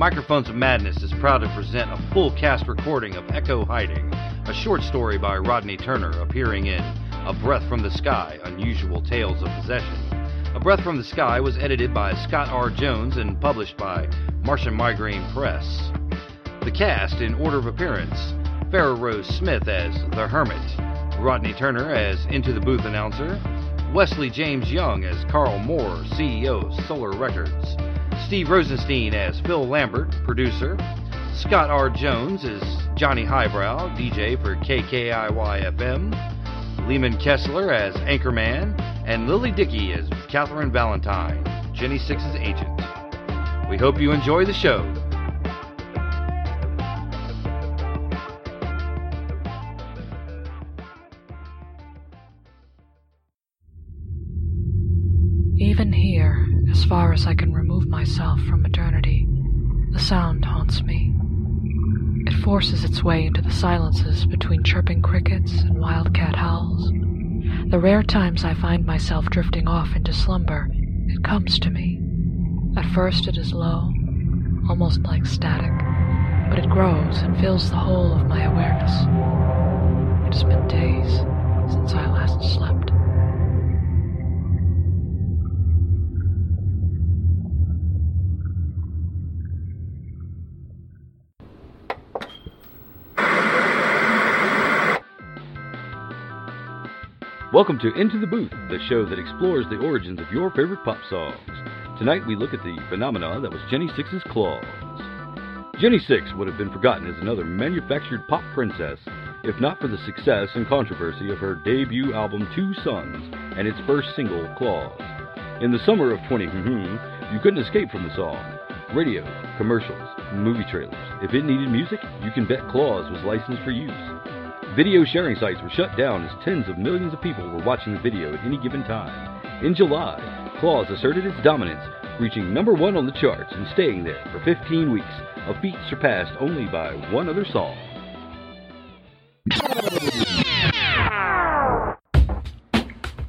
Microphones of Madness is proud to present a full cast recording of Echo Hiding, a short story by Rodney Turner appearing in A Breath from the Sky Unusual Tales of Possession. A Breath from the Sky was edited by Scott R. Jones and published by Martian Migraine Press. The cast, in order of appearance Farrah Rose Smith as The Hermit, Rodney Turner as Into the Booth announcer, Wesley James Young as Carl Moore, CEO, of Solar Records, Steve Rosenstein as Phil Lambert, producer, Scott R. Jones as Johnny Highbrow, DJ for KKIY FM, Lehman Kessler as Anchorman, and Lily Dickey as Catherine Valentine, Jenny Six's agent. We hope you enjoy the show. As I can remove myself from eternity, the sound haunts me. It forces its way into the silences between chirping crickets and wildcat howls. The rare times I find myself drifting off into slumber, it comes to me. At first it is low, almost like static, but it grows and fills the whole of my awareness. It has been days since I last slept. Welcome to Into the Booth, the show that explores the origins of your favorite pop songs. Tonight we look at the phenomena that was Jenny Six's claws. Jenny Six would have been forgotten as another manufactured pop princess if not for the success and controversy of her debut album Two Sons and its first single, Claws. In the summer of 20, hmm, you couldn't escape from the song. Radio, commercials, movie trailers. If it needed music, you can bet Claws was licensed for use. Video sharing sites were shut down as tens of millions of people were watching the video at any given time. In July, Claws asserted its dominance, reaching number one on the charts and staying there for 15 weeks, a feat surpassed only by one other song.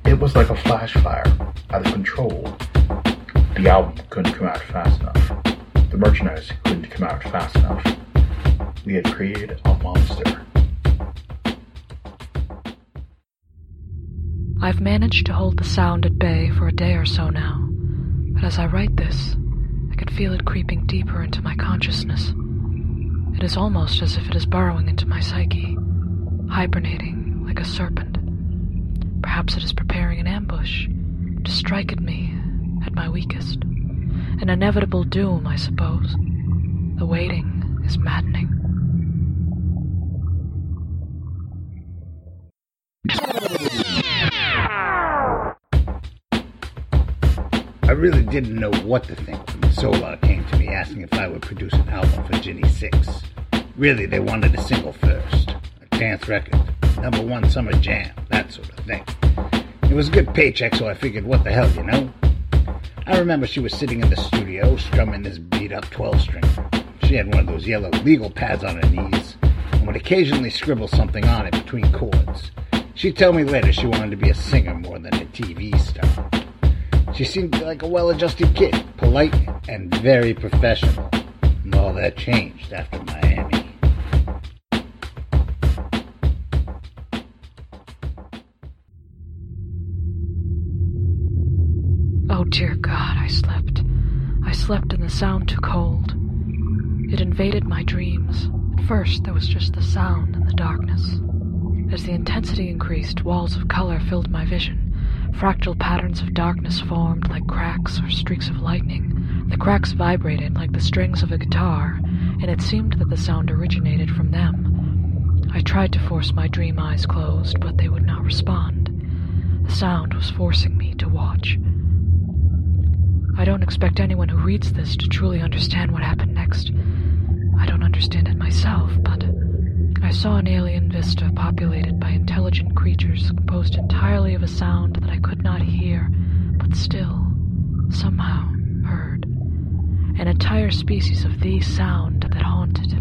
It was like a flash fire, out of control. The album couldn't come out fast enough. The merchandise couldn't come out fast enough. We had created a monster. I've managed to hold the sound at bay for a day or so now, but as I write this, I can feel it creeping deeper into my consciousness. It is almost as if it is burrowing into my psyche, hibernating like a serpent. Perhaps it is preparing an ambush to strike at me at my weakest. An inevitable doom, I suppose. The waiting is maddening. I really didn't know what to think when Solar came to me asking if I would produce an album for Ginny Six. Really, they wanted a single first, a dance record, number one summer jam, that sort of thing. It was a good paycheck, so I figured, what the hell, you know? I remember she was sitting in the studio strumming this beat up 12 string. She had one of those yellow legal pads on her knees and would occasionally scribble something on it between chords. She'd tell me later she wanted to be a singer more than a TV star. She seemed like a well adjusted kid, polite and very professional. And all that changed after Miami. Oh, dear God, I slept. I slept and the sound took hold. It invaded my dreams. At first, there was just the sound and the darkness. As the intensity increased, walls of color filled my vision. Fractal patterns of darkness formed like cracks or streaks of lightning. The cracks vibrated like the strings of a guitar, and it seemed that the sound originated from them. I tried to force my dream eyes closed, but they would not respond. The sound was forcing me to watch. I don't expect anyone who reads this to truly understand what happened next. I don't understand it myself, but I saw an alien vista populated by intelligent creatures composed entirely of a sound that I could not hear, but still, somehow, heard. An entire species of the sound that haunted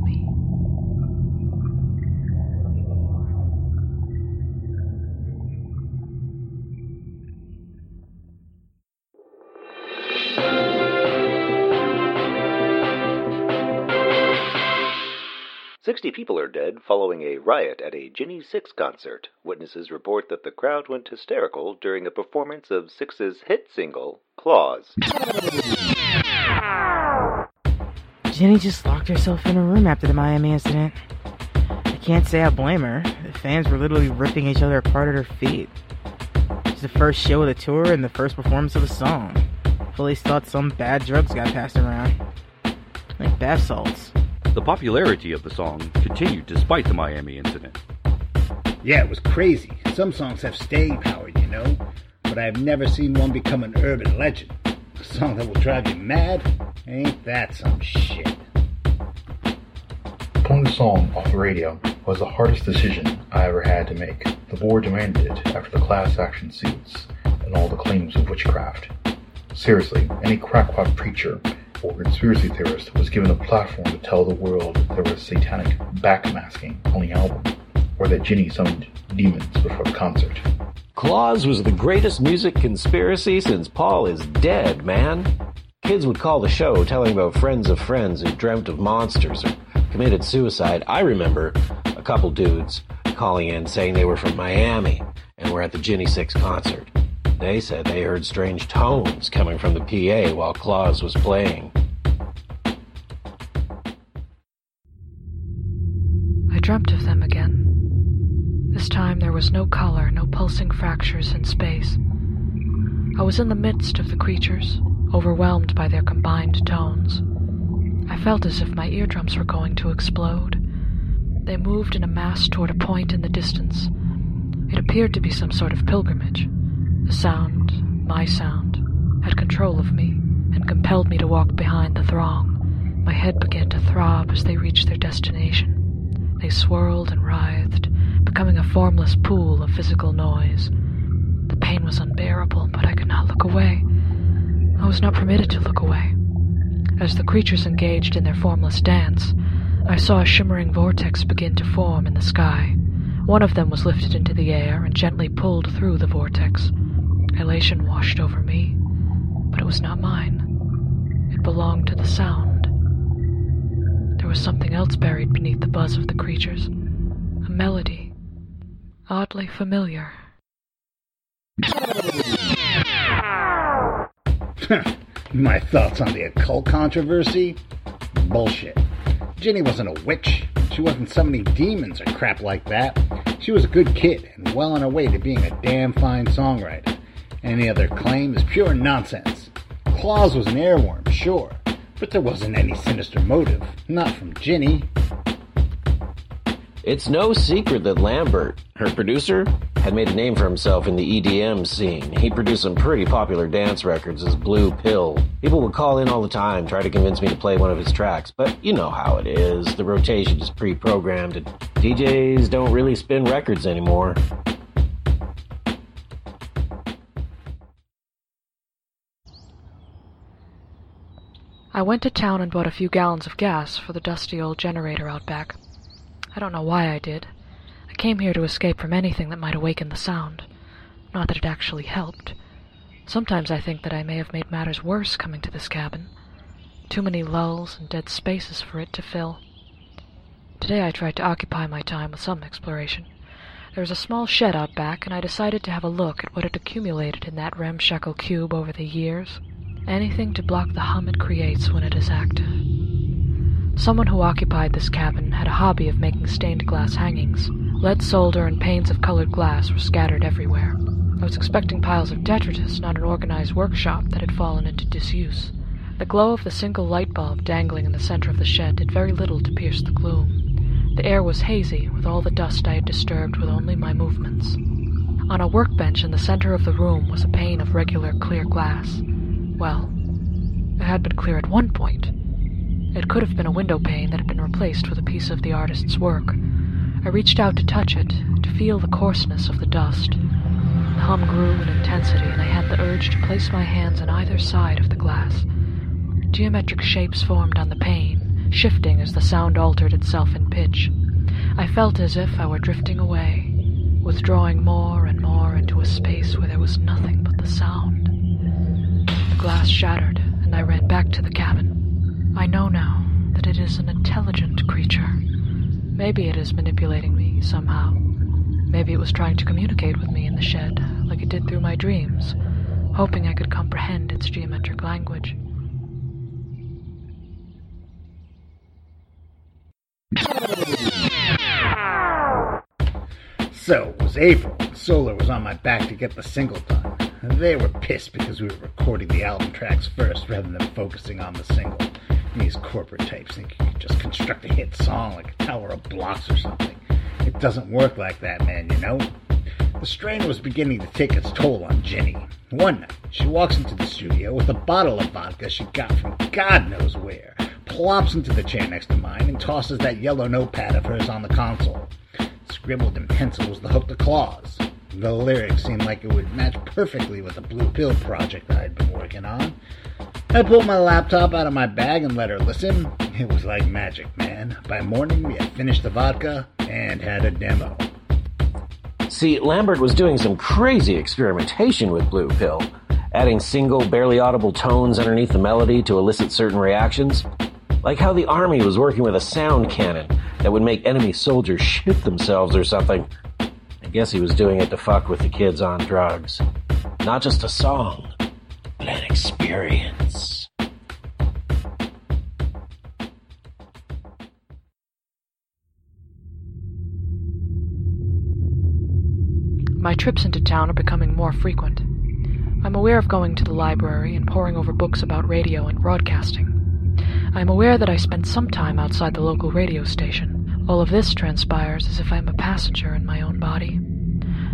60 people are dead following a riot at a Ginny Six concert. Witnesses report that the crowd went hysterical during a performance of Six's hit single, Claws. Ginny just locked herself in a room after the Miami incident. I can't say I blame her. The fans were literally ripping each other apart at her feet. It's the first show of the tour and the first performance of the song. Police thought some bad drugs got passed around. Like bath salts. The popularity of the song continued despite the Miami incident. Yeah, it was crazy. Some songs have staying power, you know, but I've never seen one become an urban legend. A song that will drive you mad? Ain't that some shit? Pulling the song off the radio was the hardest decision I ever had to make. The board demanded it after the class action suits and all the claims of witchcraft. Seriously, any crackpot preacher or conspiracy theorist was given a platform to tell the world there was satanic backmasking on the album, or that Ginny summoned demons before the concert. Claws was the greatest music conspiracy since Paul is dead, man. Kids would call the show telling about friends of friends who dreamt of monsters or committed suicide. I remember a couple dudes calling in saying they were from Miami and were at the Ginny Six concert. They said they heard strange tones coming from the PA while Claws was playing. I dreamt of them again. This time there was no color, no pulsing fractures in space. I was in the midst of the creatures, overwhelmed by their combined tones. I felt as if my eardrums were going to explode. They moved in a mass toward a point in the distance. It appeared to be some sort of pilgrimage. The sound, my sound, had control of me and compelled me to walk behind the throng. My head began to throb as they reached their destination. They swirled and writhed, becoming a formless pool of physical noise. The pain was unbearable, but I could not look away. I was not permitted to look away. As the creatures engaged in their formless dance, I saw a shimmering vortex begin to form in the sky. One of them was lifted into the air and gently pulled through the vortex. Elation washed over me, but it was not mine. It belonged to the sound. There was something else buried beneath the buzz of the creatures a melody, oddly familiar. My thoughts on the occult controversy? Bullshit. Ginny wasn't a witch. She wasn't summoning demons or crap like that. She was a good kid and well on her way to being a damn fine songwriter. Any other claim is pure nonsense. Claws was an earworm, sure, but there wasn't any sinister motive. Not from Ginny. It's no secret that Lambert, her producer, had made a name for himself in the EDM scene. He produced some pretty popular dance records as Blue Pill. People would call in all the time, try to convince me to play one of his tracks, but you know how it is. The rotation is pre programmed, and DJs don't really spin records anymore. I went to town and bought a few gallons of gas for the dusty old generator out back. I don't know why I did. I came here to escape from anything that might awaken the sound. Not that it actually helped. Sometimes I think that I may have made matters worse coming to this cabin. Too many lulls and dead spaces for it to fill. Today I tried to occupy my time with some exploration. There was a small shed out back, and I decided to have a look at what had accumulated in that ramshackle cube over the years. Anything to block the hum it creates when it is active. Someone who occupied this cabin had a hobby of making stained glass hangings. Lead solder and panes of colored glass were scattered everywhere. I was expecting piles of detritus, not an organized workshop that had fallen into disuse. The glow of the single light bulb dangling in the center of the shed did very little to pierce the gloom. The air was hazy, with all the dust I had disturbed with only my movements. On a workbench in the center of the room was a pane of regular clear glass. Well, it had been clear at one point. It could have been a window pane that had been replaced with a piece of the artist's work. I reached out to touch it, to feel the coarseness of the dust. The hum grew in intensity, and I had the urge to place my hands on either side of the glass. Geometric shapes formed on the pane, shifting as the sound altered itself in pitch. I felt as if I were drifting away, withdrawing more and more into a space where there was nothing but the sound. Glass shattered, and I ran back to the cabin. I know now that it is an intelligent creature, Maybe it is manipulating me somehow. Maybe it was trying to communicate with me in the shed, like it did through my dreams, hoping I could comprehend its geometric language. So it was April, Solar was on my back to get the single done. They were pissed because we were recording the album tracks first rather than focusing on the single. These corporate types think you can just construct a hit song like a tower of blocks or something. It doesn't work like that, man, you know? The strain was beginning to take its toll on Jenny. One night, she walks into the studio with a bottle of vodka she got from God knows where, plops into the chair next to mine, and tosses that yellow notepad of hers on the console. Scribbled in pencil was the hook to claws. The lyrics seemed like it would match perfectly with the Blue Pill project I had been working on. I pulled my laptop out of my bag and let her listen. It was like magic, man. By morning, we had finished the vodka and had a demo. See, Lambert was doing some crazy experimentation with Blue Pill, adding single, barely audible tones underneath the melody to elicit certain reactions. Like how the army was working with a sound cannon that would make enemy soldiers shoot themselves or something. Guess he was doing it to fuck with the kids on drugs. Not just a song, but an experience. My trips into town are becoming more frequent. I'm aware of going to the library and poring over books about radio and broadcasting. I am aware that I spend some time outside the local radio station. All of this transpires as if I am a passenger in my own body.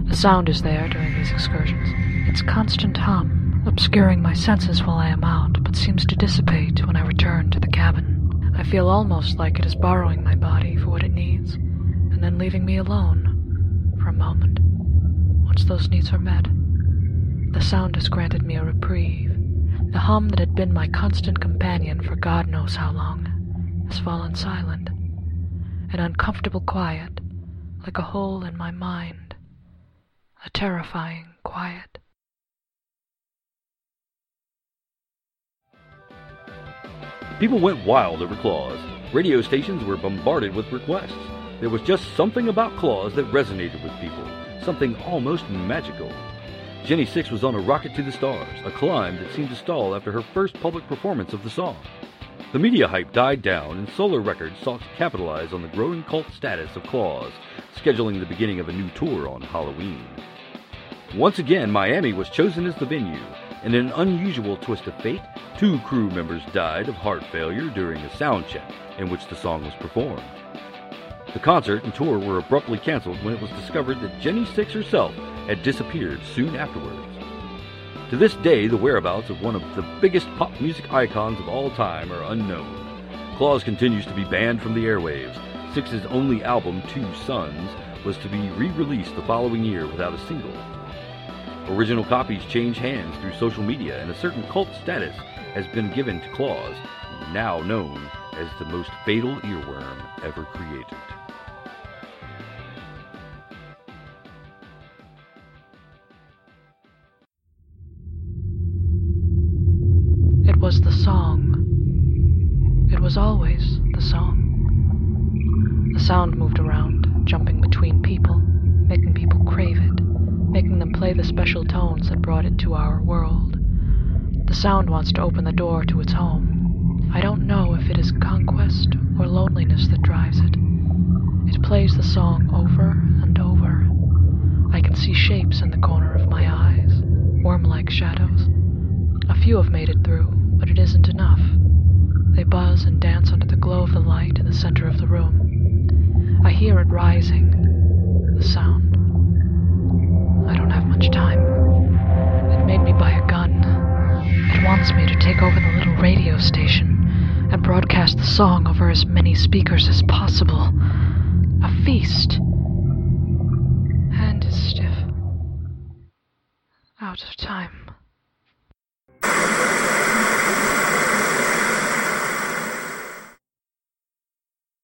The sound is there during these excursions. Its constant hum, obscuring my senses while I am out, but seems to dissipate when I return to the cabin. I feel almost like it is borrowing my body for what it needs, and then leaving me alone for a moment. Once those needs are met, the sound has granted me a reprieve. The hum that had been my constant companion for God knows how long has fallen silent. An uncomfortable quiet, like a hole in my mind. A terrifying quiet. People went wild over Claws. Radio stations were bombarded with requests. There was just something about Claws that resonated with people, something almost magical. Jenny Six was on a rocket to the stars, a climb that seemed to stall after her first public performance of the song. The media hype died down, and Solar Records sought to capitalize on the growing cult status of Claws, scheduling the beginning of a new tour on Halloween. Once again, Miami was chosen as the venue. And in an unusual twist of fate, two crew members died of heart failure during a sound check in which the song was performed. The concert and tour were abruptly canceled when it was discovered that Jenny Six herself had disappeared soon afterwards. To this day, the whereabouts of one of the biggest pop music icons of all time are unknown. Claws continues to be banned from the airwaves. Six's only album, Two Sons, was to be re released the following year without a single. Original copies change hands through social media, and a certain cult status has been given to Claws, now known as the most fatal earworm ever created. The special tones that brought it to our world. The sound wants to open the door to its home. I don't know if it is conquest or loneliness that drives it. It plays the song over and over. I can see shapes in the corner of my eyes, worm like shadows. A few have made it through, but it isn't enough. They buzz and dance under the glow of the light in the center of the room. I hear it rising, the sound. Time. It made me buy a gun. It wants me to take over the little radio station and broadcast the song over as many speakers as possible. A feast. Hand is stiff. Out of time.